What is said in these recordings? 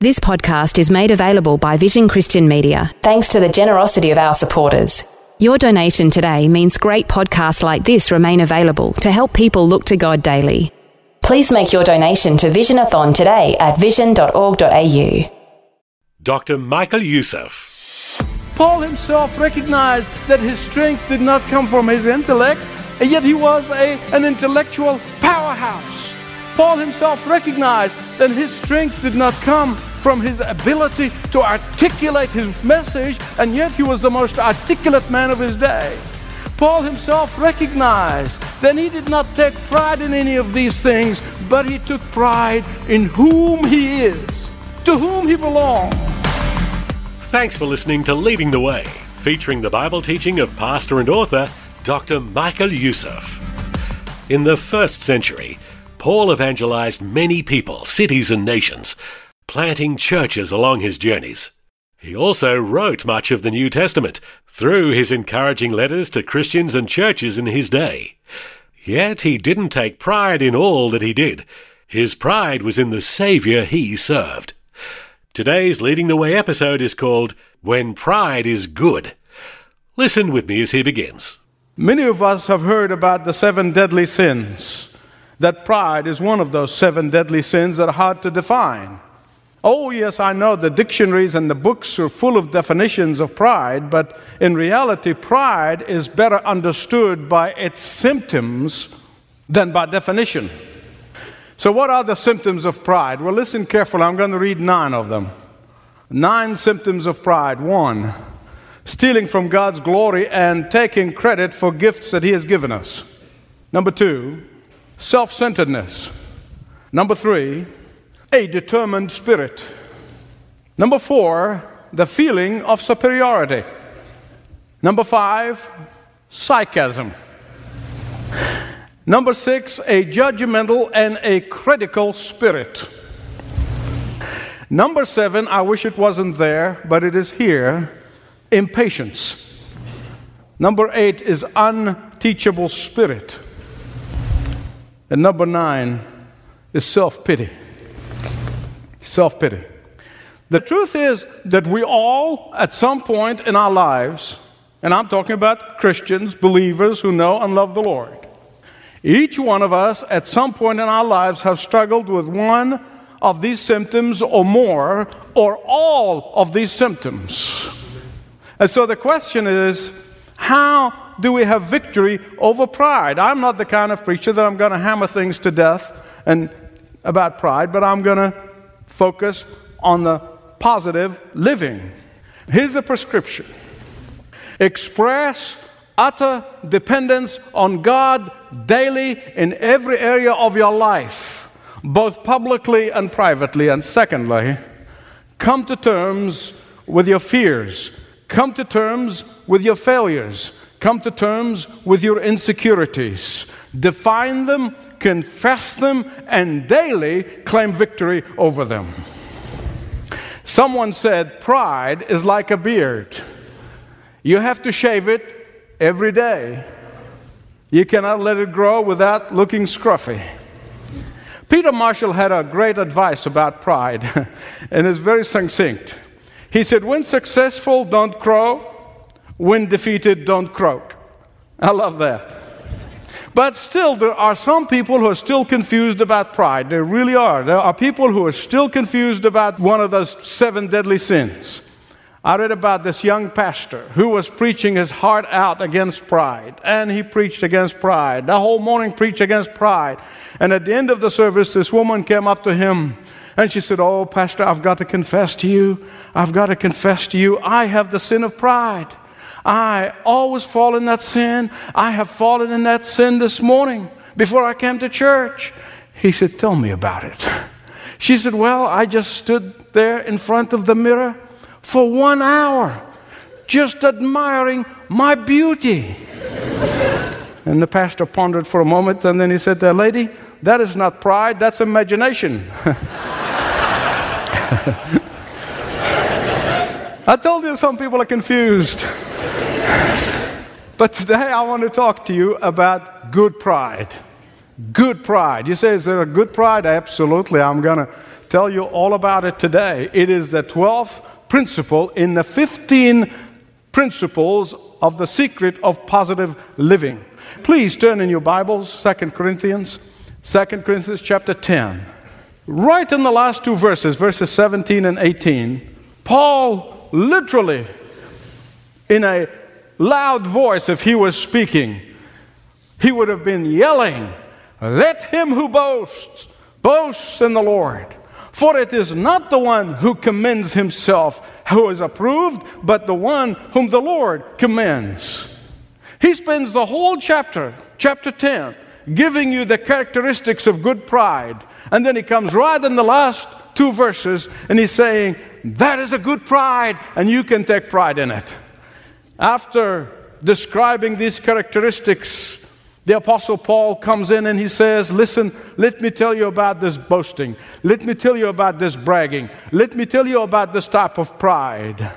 This podcast is made available by Vision Christian Media thanks to the generosity of our supporters. Your donation today means great podcasts like this remain available to help people look to God daily. Please make your donation to Visionathon today at vision.org.au. Dr. Michael Youssef. Paul himself recognized that his strength did not come from his intellect, and yet he was a, an intellectual powerhouse. Paul himself recognized that his strength did not come from his ability to articulate his message, and yet he was the most articulate man of his day. Paul himself recognized that he did not take pride in any of these things, but he took pride in whom he is, to whom he belongs. Thanks for listening to Leading the Way, featuring the Bible teaching of pastor and author Dr. Michael Youssef. In the first century, Paul evangelized many people, cities, and nations planting churches along his journeys. He also wrote much of the New Testament through his encouraging letters to Christians and churches in his day. Yet he didn't take pride in all that he did. His pride was in the Saviour he served. Today's Leading the Way episode is called When Pride is Good. Listen with me as he begins. Many of us have heard about the seven deadly sins. That pride is one of those seven deadly sins that are hard to define. Oh, yes, I know the dictionaries and the books are full of definitions of pride, but in reality, pride is better understood by its symptoms than by definition. So, what are the symptoms of pride? Well, listen carefully. I'm going to read nine of them. Nine symptoms of pride. One, stealing from God's glory and taking credit for gifts that He has given us. Number two, self centeredness. Number three, a determined spirit. Number four, the feeling of superiority. Number five, sarcasm. Number six, a judgmental and a critical spirit. Number seven, I wish it wasn't there, but it is here impatience. Number eight is unteachable spirit. And number nine is self pity self pity. The truth is that we all, at some point in our lives, and I'm talking about Christians, believers who know and love the Lord, each one of us, at some point in our lives, have struggled with one of these symptoms or more, or all of these symptoms. And so the question is how do we have victory over pride? I'm not the kind of preacher that I'm going to hammer things to death and about pride, but I'm going to focus on the positive living. Here's a prescription express utter dependence on God daily in every area of your life, both publicly and privately. And secondly, come to terms with your fears, come to terms with your failures, come to terms with your insecurities, define them confess them, and daily claim victory over them. Someone said, Pride is like a beard. You have to shave it every day. You cannot let it grow without looking scruffy. Peter Marshall had a great advice about pride, and it's very succinct. He said, When successful, don't crow. When defeated, don't croak. I love that. But still, there are some people who are still confused about pride. There really are. There are people who are still confused about one of those seven deadly sins. I read about this young pastor who was preaching his heart out against pride, and he preached against pride. The whole morning preached against pride. And at the end of the service, this woman came up to him and she said, Oh, Pastor, I've got to confess to you. I've got to confess to you, I have the sin of pride. I always fall in that sin. I have fallen in that sin this morning before I came to church. He said, Tell me about it. She said, Well, I just stood there in front of the mirror for one hour just admiring my beauty. and the pastor pondered for a moment and then he said, "There, lady, that is not pride, that's imagination. I told you some people are confused. but today I want to talk to you about good pride. Good pride. You say, is there a good pride? Absolutely. I'm going to tell you all about it today. It is the 12th principle in the 15 principles of the secret of positive living. Please turn in your Bibles, 2 Corinthians, 2 Corinthians chapter 10. Right in the last two verses, verses 17 and 18, Paul literally, in a loud voice, if he was speaking, he would have been yelling, Let him who boasts, boast in the Lord. For it is not the one who commends himself who is approved, but the one whom the Lord commends. He spends the whole chapter, chapter 10, giving you the characteristics of good pride. And then he comes right in the last two verses and he's saying, That is a good pride, and you can take pride in it. After describing these characteristics, the Apostle Paul comes in and he says, Listen, let me tell you about this boasting. Let me tell you about this bragging. Let me tell you about this type of pride.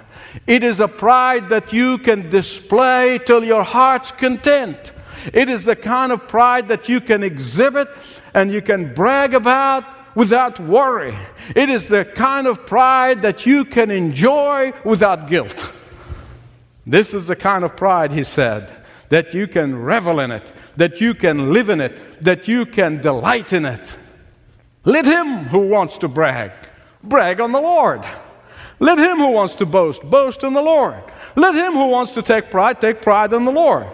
It is a pride that you can display till your heart's content. It is the kind of pride that you can exhibit and you can brag about without worry. It is the kind of pride that you can enjoy without guilt. This is the kind of pride, he said, that you can revel in it, that you can live in it, that you can delight in it. Let him who wants to brag, brag on the Lord. Let him who wants to boast, boast in the Lord. Let him who wants to take pride, take pride in the Lord.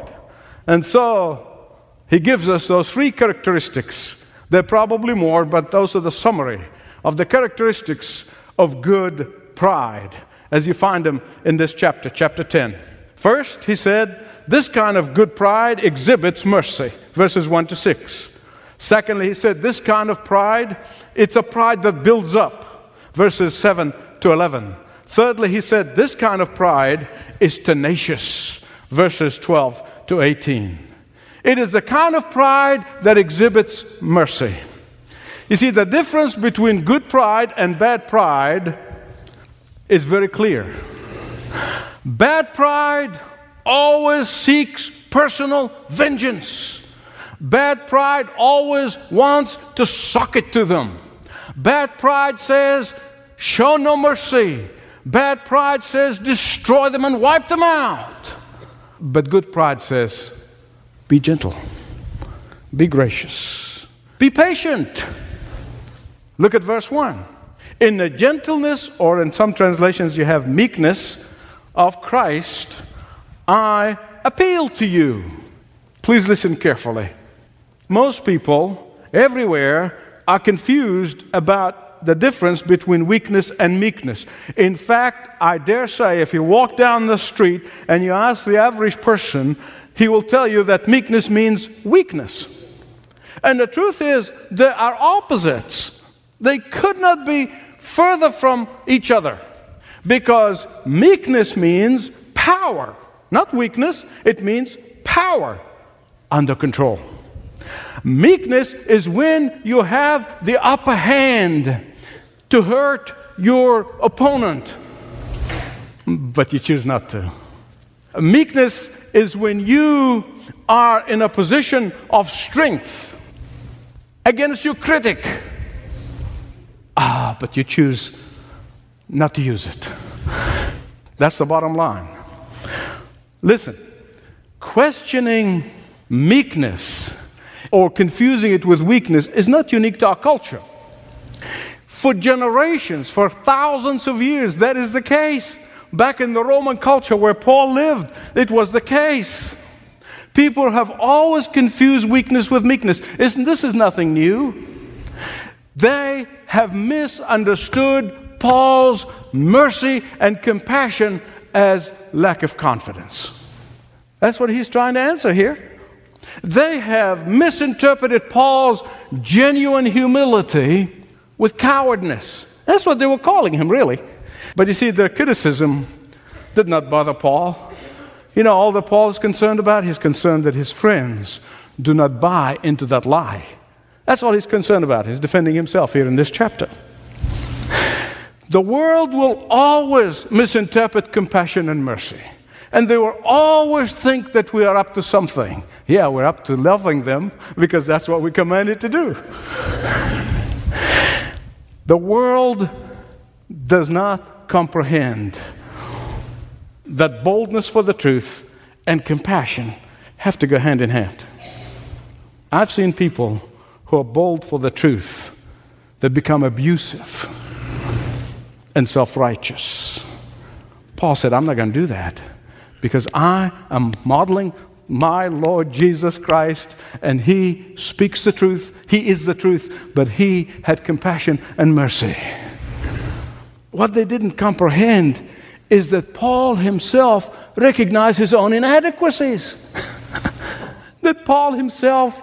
And so he gives us those three characteristics there are probably more, but those are the summary of the characteristics of good pride as you find them in this chapter, chapter 10. First, he said, this kind of good pride exhibits mercy, verses 1 to 6. Secondly, he said, this kind of pride, it's a pride that builds up, verses 7 to 11. Thirdly, he said, this kind of pride is tenacious, verses 12 to 18. It is the kind of pride that exhibits mercy. You see, the difference between good pride and bad pride is very clear. Bad pride always seeks personal vengeance. Bad pride always wants to suck it to them. Bad pride says, show no mercy. Bad pride says, destroy them and wipe them out. But good pride says, be gentle. Be gracious. Be patient. Look at verse 1. In the gentleness, or in some translations, you have meekness of Christ, I appeal to you. Please listen carefully. Most people everywhere are confused about the difference between weakness and meekness. In fact, I dare say if you walk down the street and you ask the average person, he will tell you that meekness means weakness. And the truth is, they are opposites. They could not be further from each other because meekness means power, not weakness, it means power under control. Meekness is when you have the upper hand to hurt your opponent, but you choose not to. Meekness is when you are in a position of strength against your critic. Ah, but you choose not to use it. That's the bottom line. Listen, questioning meekness or confusing it with weakness is not unique to our culture. For generations, for thousands of years, that is the case. Back in the Roman culture where Paul lived, it was the case. People have always confused weakness with meekness. Isn't this is nothing new? They have misunderstood Paul's mercy and compassion as lack of confidence. That's what he's trying to answer here. They have misinterpreted Paul's genuine humility with cowardness. That's what they were calling him, really. But you see, their criticism, did not bother Paul. You know, all that Paul is concerned about, he's concerned that his friends do not buy into that lie. That's all he's concerned about. He's defending himself here in this chapter. The world will always misinterpret compassion and mercy. And they will always think that we are up to something. Yeah, we're up to loving them because that's what we're commanded to do. the world does not comprehend that boldness for the truth and compassion have to go hand in hand. I've seen people who are bold for the truth that become abusive and self righteous. Paul said, I'm not going to do that because I am modeling my Lord Jesus Christ, and He speaks the truth. He is the truth, but He had compassion and mercy. What they didn't comprehend is that Paul himself recognized his own inadequacies. that Paul himself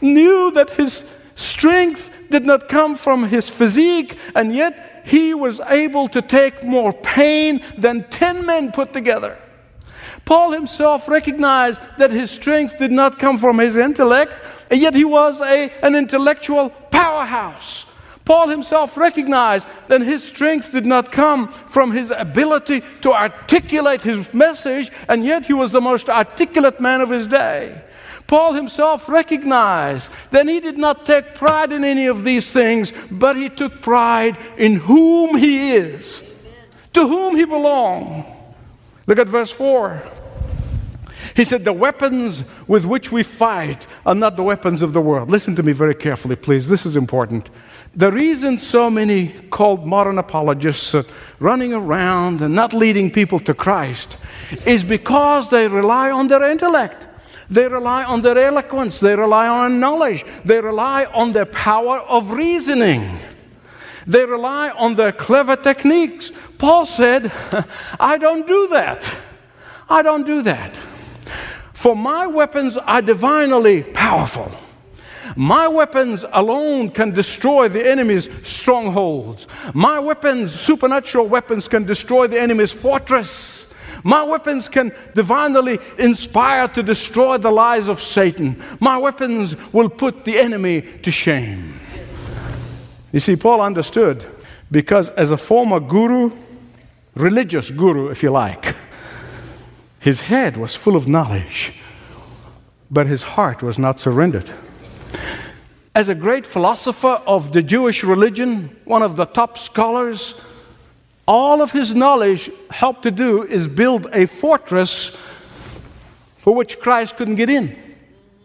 knew that his strength did not come from his physique, and yet he was able to take more pain than 10 men put together. Paul himself recognized that his strength did not come from his intellect, and yet he was a, an intellectual powerhouse. Paul himself recognized that his strength did not come from his ability to articulate his message, and yet he was the most articulate man of his day. Paul himself recognized that he did not take pride in any of these things, but he took pride in whom he is, to whom he belongs. Look at verse 4. He said, The weapons with which we fight are not the weapons of the world. Listen to me very carefully, please. This is important. The reason so many called modern apologists are running around and not leading people to Christ is because they rely on their intellect. They rely on their eloquence. They rely on knowledge. They rely on their power of reasoning. They rely on their clever techniques. Paul said, I don't do that. I don't do that. For my weapons are divinely powerful. My weapons alone can destroy the enemy's strongholds. My weapons, supernatural weapons, can destroy the enemy's fortress. My weapons can divinely inspire to destroy the lies of Satan. My weapons will put the enemy to shame. You see, Paul understood because, as a former guru, religious guru, if you like, his head was full of knowledge, but his heart was not surrendered as a great philosopher of the Jewish religion, one of the top scholars, all of his knowledge helped to do is build a fortress for which Christ couldn't get in.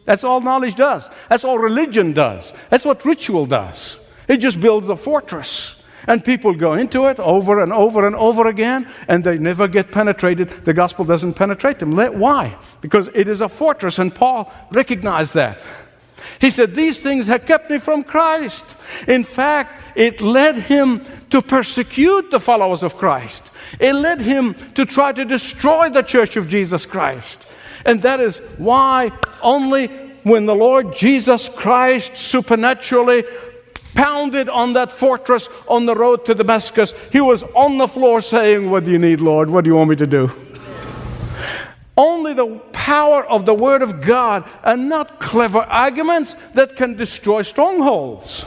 That's all knowledge does. That's all religion does. That's what ritual does. It just builds a fortress. And people go into it over and over and over again, and they never get penetrated. The gospel doesn't penetrate them. Why? Because it is a fortress, and Paul recognized that. He said, These things have kept me from Christ. In fact, it led him to persecute the followers of Christ. It led him to try to destroy the church of Jesus Christ. And that is why only when the Lord Jesus Christ supernaturally pounded on that fortress on the road to Damascus, he was on the floor saying, What do you need, Lord? What do you want me to do? Only the power of the Word of God and not clever arguments that can destroy strongholds.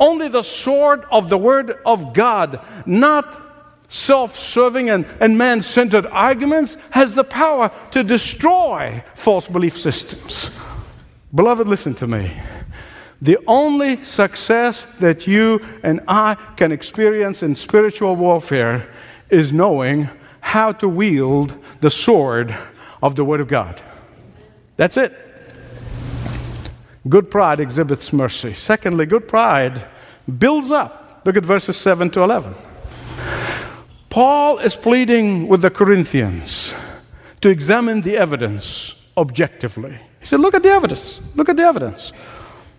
Only the sword of the Word of God, not self serving and, and man centered arguments, has the power to destroy false belief systems. Beloved, listen to me. The only success that you and I can experience in spiritual warfare is knowing how to wield the sword of the Word of God. That's it. Good pride exhibits mercy. Secondly, good pride builds up. Look at verses 7 to 11. Paul is pleading with the Corinthians to examine the evidence objectively. He said, Look at the evidence. Look at the evidence.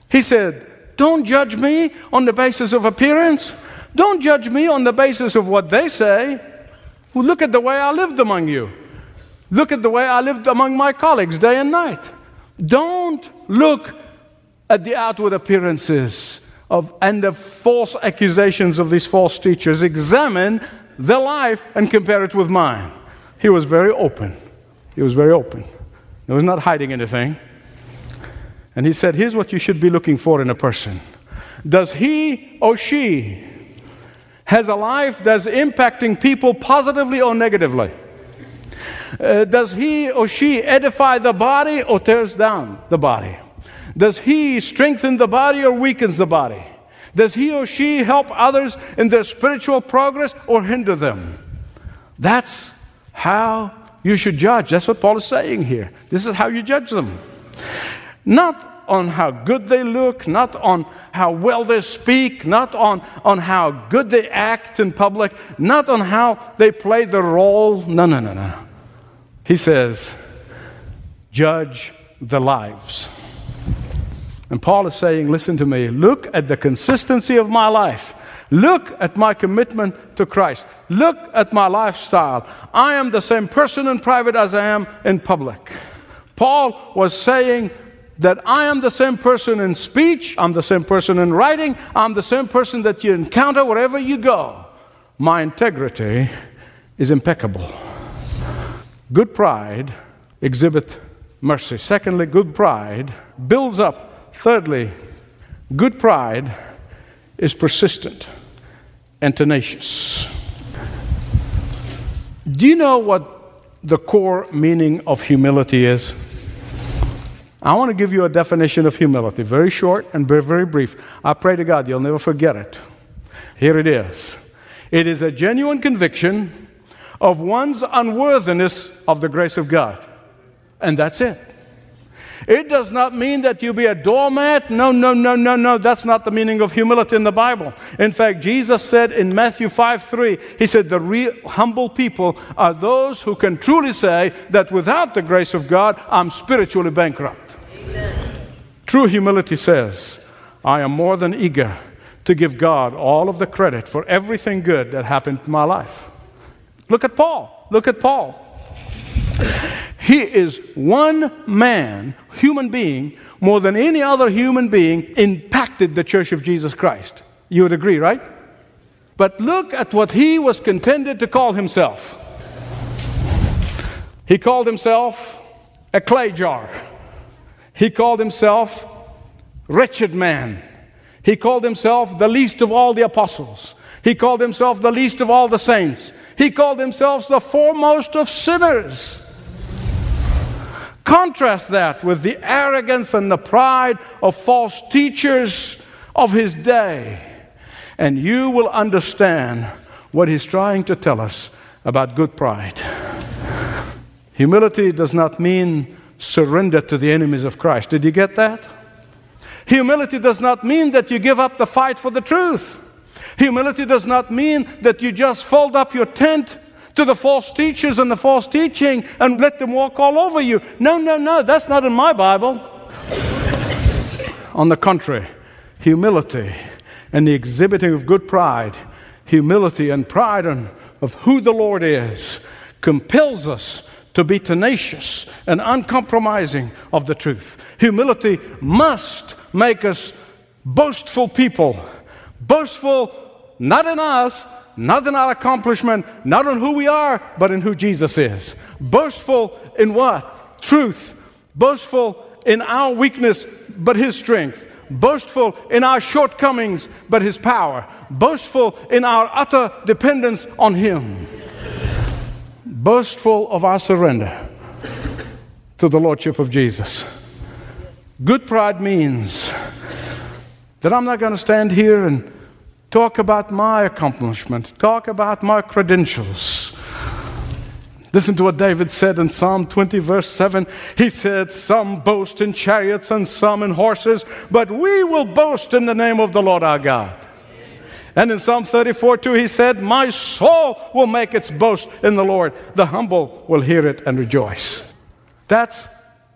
He said, Don't judge me on the basis of appearance. Don't judge me on the basis of what they say. Well, look at the way I lived among you. Look at the way I lived among my colleagues day and night. Don't look at the outward appearances of, and the false accusations of these false teachers. Examine their life and compare it with mine. He was very open. He was very open. He was not hiding anything. And he said, Here's what you should be looking for in a person. Does he or she has a life that's impacting people positively or negatively? Uh, does he or she edify the body or tears down the body? Does he strengthen the body or weakens the body? Does he or she help others in their spiritual progress or hinder them? That's how you should judge. That's what Paul is saying here. This is how you judge them. Not on how good they look, not on how well they speak, not on, on how good they act in public, not on how they play the role. No, no, no, no. He says, judge the lives. And Paul is saying, listen to me, look at the consistency of my life. Look at my commitment to Christ. Look at my lifestyle. I am the same person in private as I am in public. Paul was saying that I am the same person in speech, I'm the same person in writing, I'm the same person that you encounter wherever you go. My integrity is impeccable. Good pride exhibits mercy. Secondly, good pride builds up. Thirdly, good pride is persistent and tenacious. Do you know what the core meaning of humility is? I want to give you a definition of humility, very short and very, brief. I pray to God you'll never forget it. Here it is it is a genuine conviction of one's unworthiness of the grace of God. And that's it. It does not mean that you be a doormat. No, no, no, no, no. That's not the meaning of humility in the Bible. In fact, Jesus said in Matthew 5 3, He said, The real humble people are those who can truly say that without the grace of God, I'm spiritually bankrupt. True humility says, I am more than eager to give God all of the credit for everything good that happened in my life. Look at Paul. Look at Paul. He is one man, human being, more than any other human being, impacted the church of Jesus Christ. You would agree, right? But look at what he was contended to call himself. He called himself a clay jar. He called himself wretched man. He called himself the least of all the apostles. He called himself the least of all the saints. He called himself the foremost of sinners. Contrast that with the arrogance and the pride of false teachers of his day, and you will understand what he's trying to tell us about good pride. Humility does not mean surrender to the enemies of Christ. Did you get that? Humility does not mean that you give up the fight for the truth. Humility does not mean that you just fold up your tent to the false teachers and the false teaching and let them walk all over you. No, no, no, that's not in my Bible. On the contrary, humility and the exhibiting of good pride, humility and pride and of who the Lord is, compels us to be tenacious and uncompromising of the truth. Humility must make us boastful people, boastful not in us, not in our accomplishment, not in who we are, but in who Jesus is. Boastful in what? Truth. Boastful in our weakness, but His strength. Boastful in our shortcomings, but His power. Boastful in our utter dependence on Him. Boastful of our surrender to the Lordship of Jesus. Good pride means that I'm not going to stand here and talk about my accomplishment, talk about my credentials. Listen to what David said in Psalm 20, verse 7. He said, Some boast in chariots and some in horses, but we will boast in the name of the Lord our God. And in Psalm 34, 2, he said, My soul will make its boast in the Lord. The humble will hear it and rejoice. That's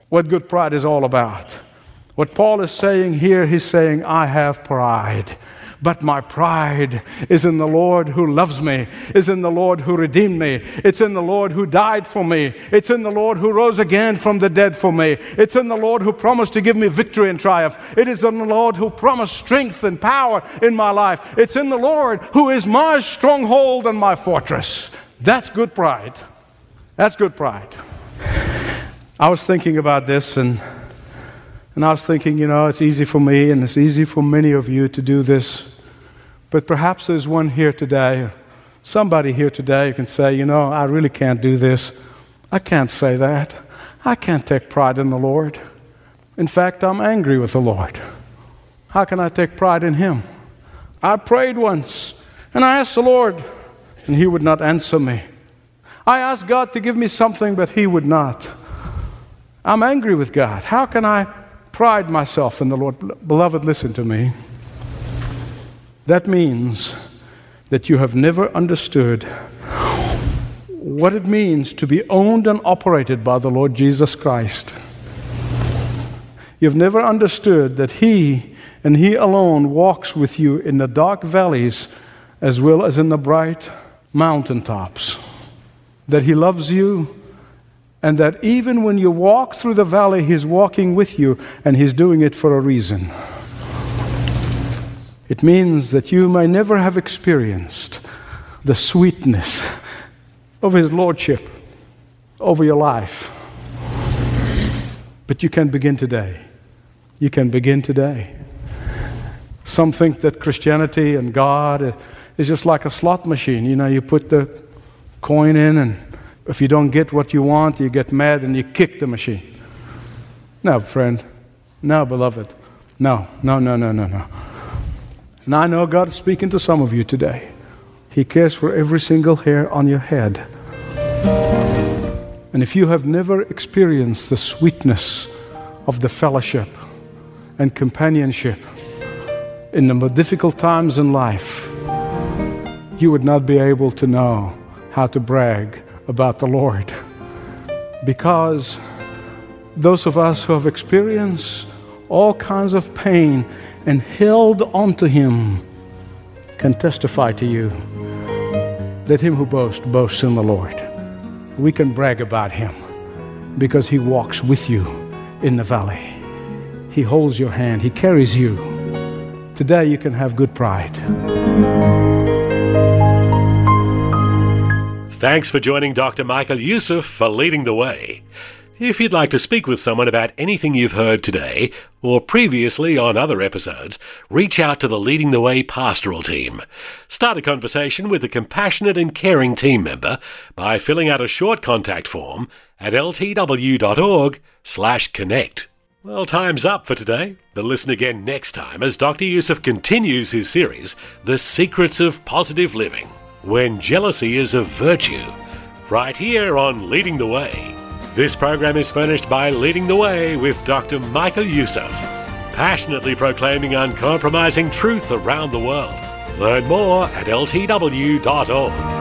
what good pride is all about. What Paul is saying here, he's saying, I have pride. But my pride is in the Lord who loves me, is in the Lord who redeemed me. It's in the Lord who died for me. It's in the Lord who rose again from the dead for me. It's in the Lord who promised to give me victory and triumph. It is in the Lord who promised strength and power in my life. It's in the Lord who is my stronghold and my fortress. That's good pride. That's good pride. I was thinking about this and and I was thinking, you know, it's easy for me and it's easy for many of you to do this. But perhaps there's one here today, somebody here today who can say, you know, I really can't do this. I can't say that. I can't take pride in the Lord. In fact, I'm angry with the Lord. How can I take pride in Him? I prayed once and I asked the Lord, and He would not answer me. I asked God to give me something, but He would not. I'm angry with God. How can I pride myself in the Lord. Beloved, listen to me. That means that you have never understood what it means to be owned and operated by the Lord Jesus Christ. You've never understood that He and He alone walks with you in the dark valleys as well as in the bright mountaintops. That He loves you and that even when you walk through the valley, He's walking with you, and He's doing it for a reason. It means that you may never have experienced the sweetness of His Lordship over your life. But you can begin today. You can begin today. Some think that Christianity and God is just like a slot machine. You know, you put the coin in and if you don't get what you want, you get mad and you kick the machine. No, friend. No, beloved. No, no, no, no, no, no. And I know God is speaking to some of you today. He cares for every single hair on your head. And if you have never experienced the sweetness of the fellowship and companionship in the difficult times in life, you would not be able to know how to brag about the Lord. Because those of us who have experienced all kinds of pain and held onto Him can testify to you that him who boasts boasts in the Lord. We can brag about Him because He walks with you in the valley. He holds your hand, He carries you. Today you can have good pride. Thanks for joining Dr. Michael Youssef for leading the way. If you'd like to speak with someone about anything you've heard today or previously on other episodes, reach out to the Leading the Way pastoral team. Start a conversation with a compassionate and caring team member by filling out a short contact form at ltw.org/connect. Well, time's up for today, but listen again next time as Dr. Youssef continues his series, The Secrets of Positive Living when jealousy is a virtue, right here on Leading the Way. This program is furnished by Leading the Way with Dr. Michael Youssef, passionately proclaiming uncompromising truth around the world. Learn more at ltw.org.